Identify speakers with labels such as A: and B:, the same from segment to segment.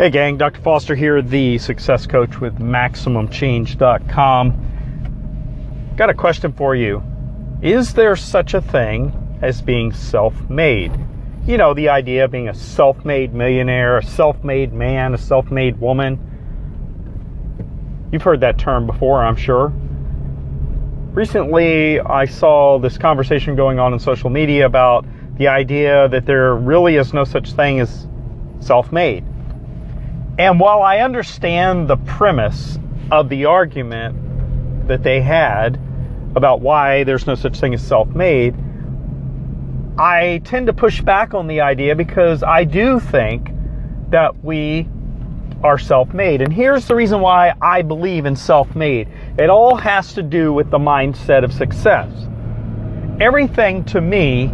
A: Hey, gang, Dr. Foster here, the success coach with MaximumChange.com. Got a question for you. Is there such a thing as being self made? You know, the idea of being a self made millionaire, a self made man, a self made woman. You've heard that term before, I'm sure. Recently, I saw this conversation going on in social media about the idea that there really is no such thing as self made and while I understand the premise of the argument that they had about why there's no such thing as self made, I tend to push back on the idea because I do think that we are self made. And here's the reason why I believe in self made it all has to do with the mindset of success. Everything to me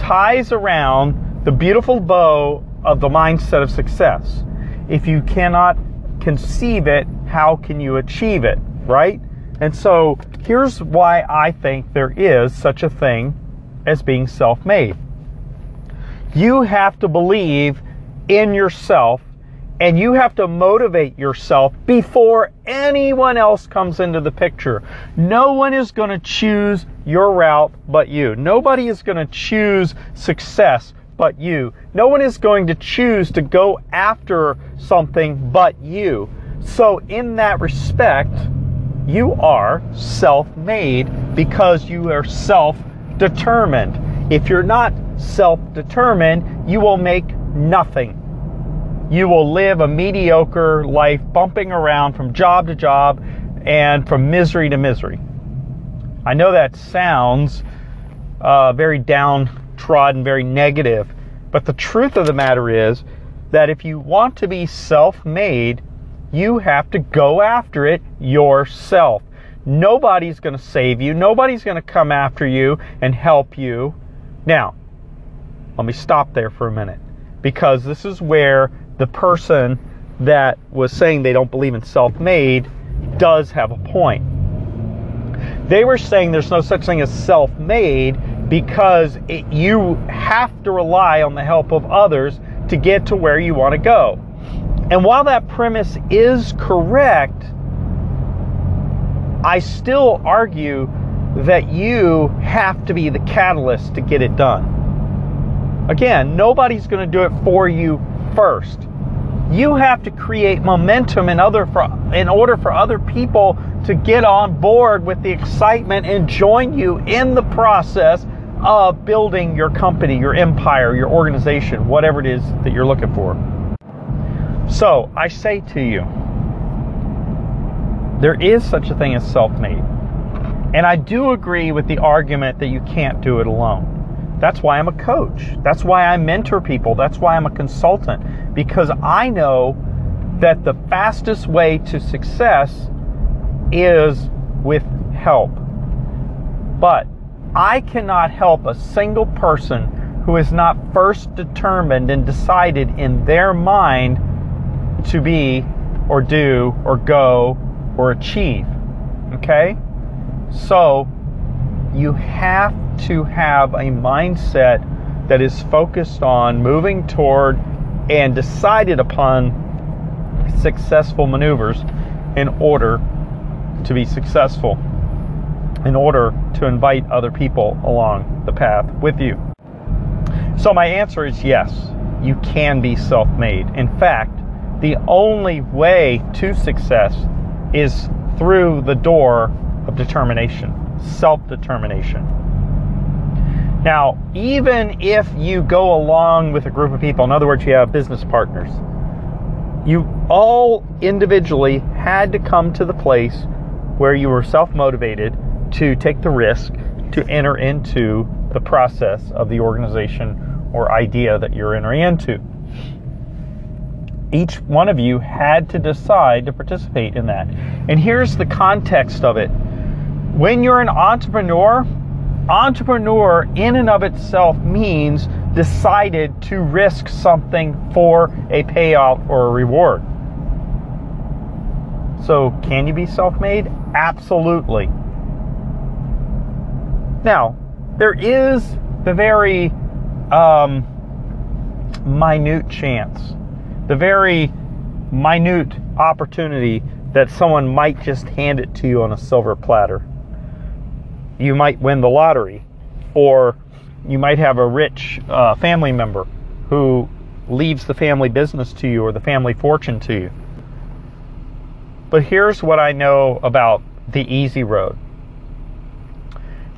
A: ties around the beautiful bow of the mindset of success. If you cannot conceive it, how can you achieve it, right? And so here's why I think there is such a thing as being self made. You have to believe in yourself and you have to motivate yourself before anyone else comes into the picture. No one is going to choose your route but you. Nobody is going to choose success but you. No one is going to choose to go after something but you. So, in that respect, you are self made because you are self determined. If you're not self determined, you will make nothing. You will live a mediocre life bumping around from job to job and from misery to misery. I know that sounds uh, very down downtrodden, very negative. But the truth of the matter is that if you want to be self made, you have to go after it yourself. Nobody's going to save you. Nobody's going to come after you and help you. Now, let me stop there for a minute because this is where the person that was saying they don't believe in self made does have a point. They were saying there's no such thing as self made because it, you have to rely on the help of others to get to where you want to go. And while that premise is correct, I still argue that you have to be the catalyst to get it done. Again, nobody's going to do it for you first. You have to create momentum in other for, in order for other people to get on board with the excitement and join you in the process of building your company, your empire, your organization, whatever it is that you're looking for. So I say to you, there is such a thing as self made. And I do agree with the argument that you can't do it alone. That's why I'm a coach. That's why I mentor people. That's why I'm a consultant. Because I know that the fastest way to success is with help. But I cannot help a single person who is not first determined and decided in their mind to be or do or go or achieve. Okay? So you have to have a mindset that is focused on moving toward and decided upon successful maneuvers in order to be successful in order to invite other people along the path with you? So, my answer is yes, you can be self made. In fact, the only way to success is through the door of determination, self determination. Now, even if you go along with a group of people, in other words, you have business partners, you all individually had to come to the place where you were self motivated to take the risk to enter into the process of the organization or idea that you're entering into. Each one of you had to decide to participate in that. And here's the context of it. When you're an entrepreneur, entrepreneur in and of itself means decided to risk something for a payout or a reward. So, can you be self made? Absolutely. Now, there is the very um, minute chance, the very minute opportunity that someone might just hand it to you on a silver platter. You might win the lottery, or you might have a rich uh, family member who leaves the family business to you or the family fortune to you. But here's what I know about the easy road.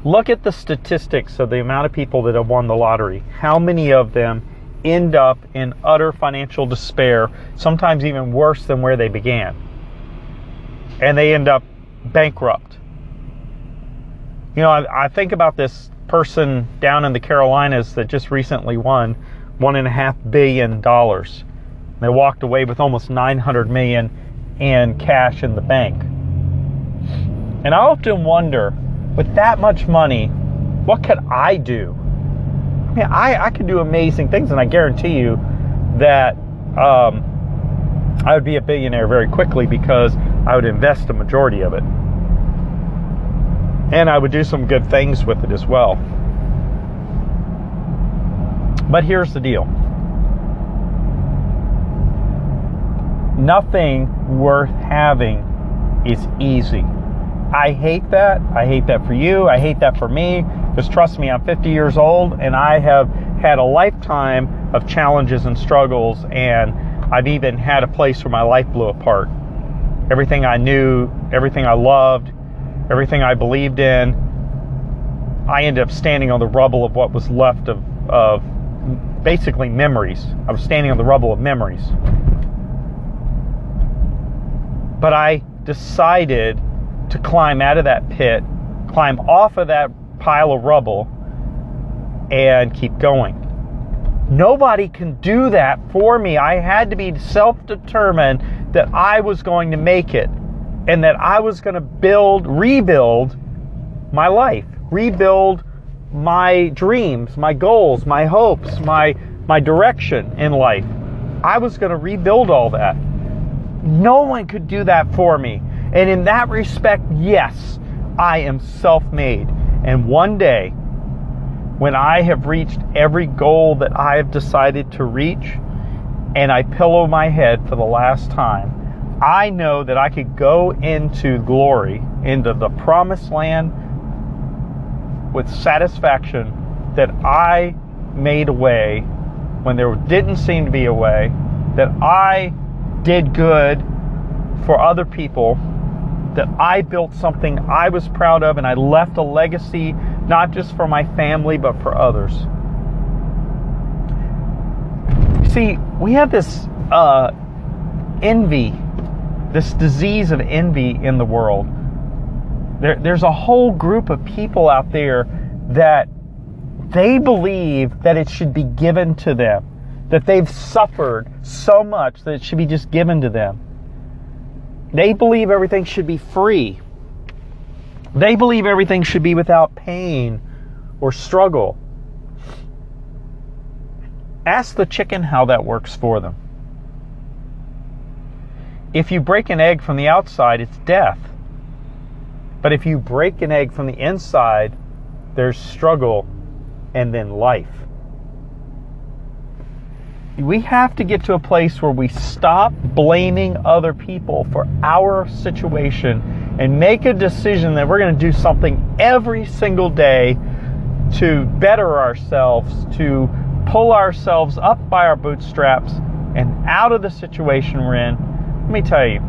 A: Look at the statistics of the amount of people that have won the lottery. How many of them end up in utter financial despair, sometimes even worse than where they began? And they end up bankrupt. You know, I, I think about this person down in the Carolinas that just recently won one and a half billion dollars. They walked away with almost 900 million in cash in the bank. And I often wonder, with that much money, what could I do? I mean, I, I could do amazing things, and I guarantee you that um, I would be a billionaire very quickly because I would invest a majority of it. And I would do some good things with it as well. But here's the deal nothing worth having is easy. I hate that. I hate that for you. I hate that for me. Because trust me, I'm 50 years old and I have had a lifetime of challenges and struggles, and I've even had a place where my life blew apart. Everything I knew, everything I loved, everything I believed in, I ended up standing on the rubble of what was left of, of basically memories. I was standing on the rubble of memories. But I decided to climb out of that pit, climb off of that pile of rubble, and keep going. Nobody can do that for me. I had to be self determined that I was going to make it and that I was going to build, rebuild my life, rebuild my dreams, my goals, my hopes, my my direction in life. I was going to rebuild all that. No one could do that for me. And in that respect, yes, I am self-made. And one day when I have reached every goal that I have decided to reach and I pillow my head for the last time, I know that I could go into glory, into the promised land with satisfaction that I made a way when there didn't seem to be a way, that I did good for other people, that I built something I was proud of, and I left a legacy not just for my family, but for others. See, we have this uh, envy, this disease of envy in the world there, there's a whole group of people out there that they believe that it should be given to them, that they've suffered so much that it should be just given to them. They believe everything should be free. They believe everything should be without pain or struggle. Ask the chicken how that works for them. If you break an egg from the outside, it's death. But if you break an egg from the inside, there's struggle and then life. We have to get to a place where we stop blaming other people for our situation and make a decision that we're going to do something every single day to better ourselves, to pull ourselves up by our bootstraps and out of the situation we're in. Let me tell you,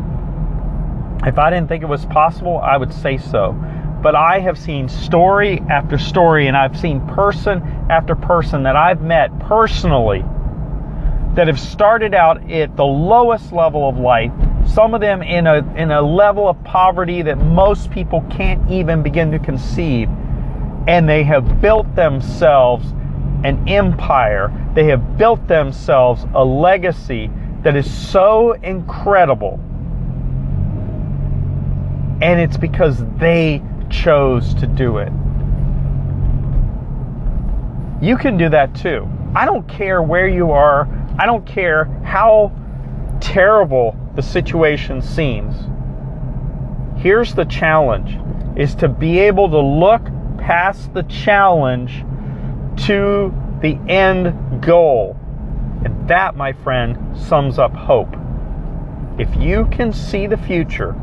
A: if I didn't think it was possible, I would say so. But I have seen story after story, and I've seen person after person that I've met personally that have started out at the lowest level of life, some of them in a, in a level of poverty that most people can't even begin to conceive. And they have built themselves an empire, they have built themselves a legacy that is so incredible and it's because they chose to do it. You can do that too. I don't care where you are, I don't care how terrible the situation seems. Here's the challenge is to be able to look past the challenge to the end goal. And that, my friend, sums up hope. If you can see the future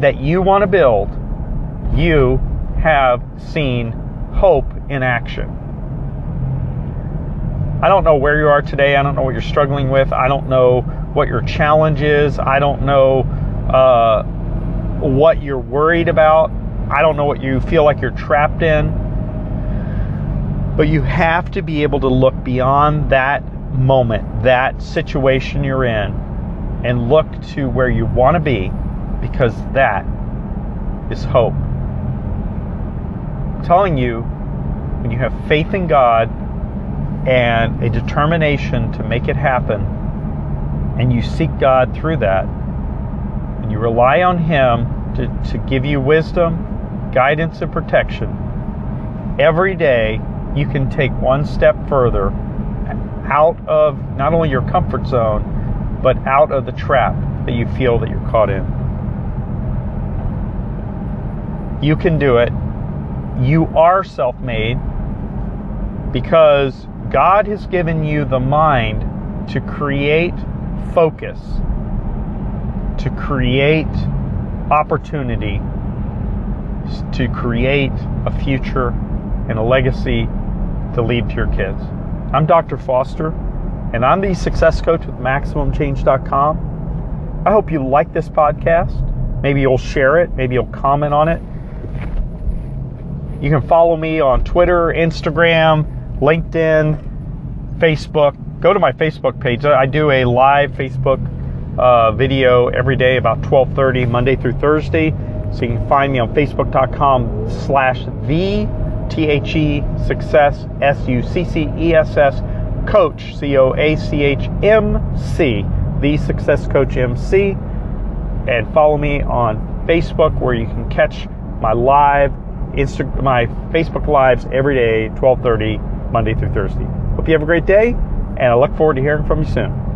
A: that you want to build, you have seen hope in action. I don't know where you are today. I don't know what you're struggling with. I don't know what your challenge is. I don't know uh, what you're worried about. I don't know what you feel like you're trapped in. But you have to be able to look beyond that moment, that situation you're in, and look to where you want to be because that is hope. I'm telling you, when you have faith in God and a determination to make it happen, and you seek God through that, and you rely on Him to, to give you wisdom, guidance, and protection, every day you can take one step further out of not only your comfort zone, but out of the trap that you feel that you're caught in. You can do it. You are self made because God has given you the mind to create focus, to create opportunity, to create a future and a legacy to leave to your kids. I'm Dr. Foster, and I'm the success coach with MaximumChange.com. I hope you like this podcast. Maybe you'll share it, maybe you'll comment on it. You can follow me on Twitter, Instagram, LinkedIn, Facebook. Go to my Facebook page. I do a live Facebook uh, video every day about 12:30 Monday through Thursday. So you can find me on Facebook.com slash the T H E success S U C C E S S coach C O A C H M C the success coach MC and follow me on Facebook where you can catch my live Insta- my Facebook lives every day 12:30 Monday through Thursday. Hope you have a great day and I look forward to hearing from you soon.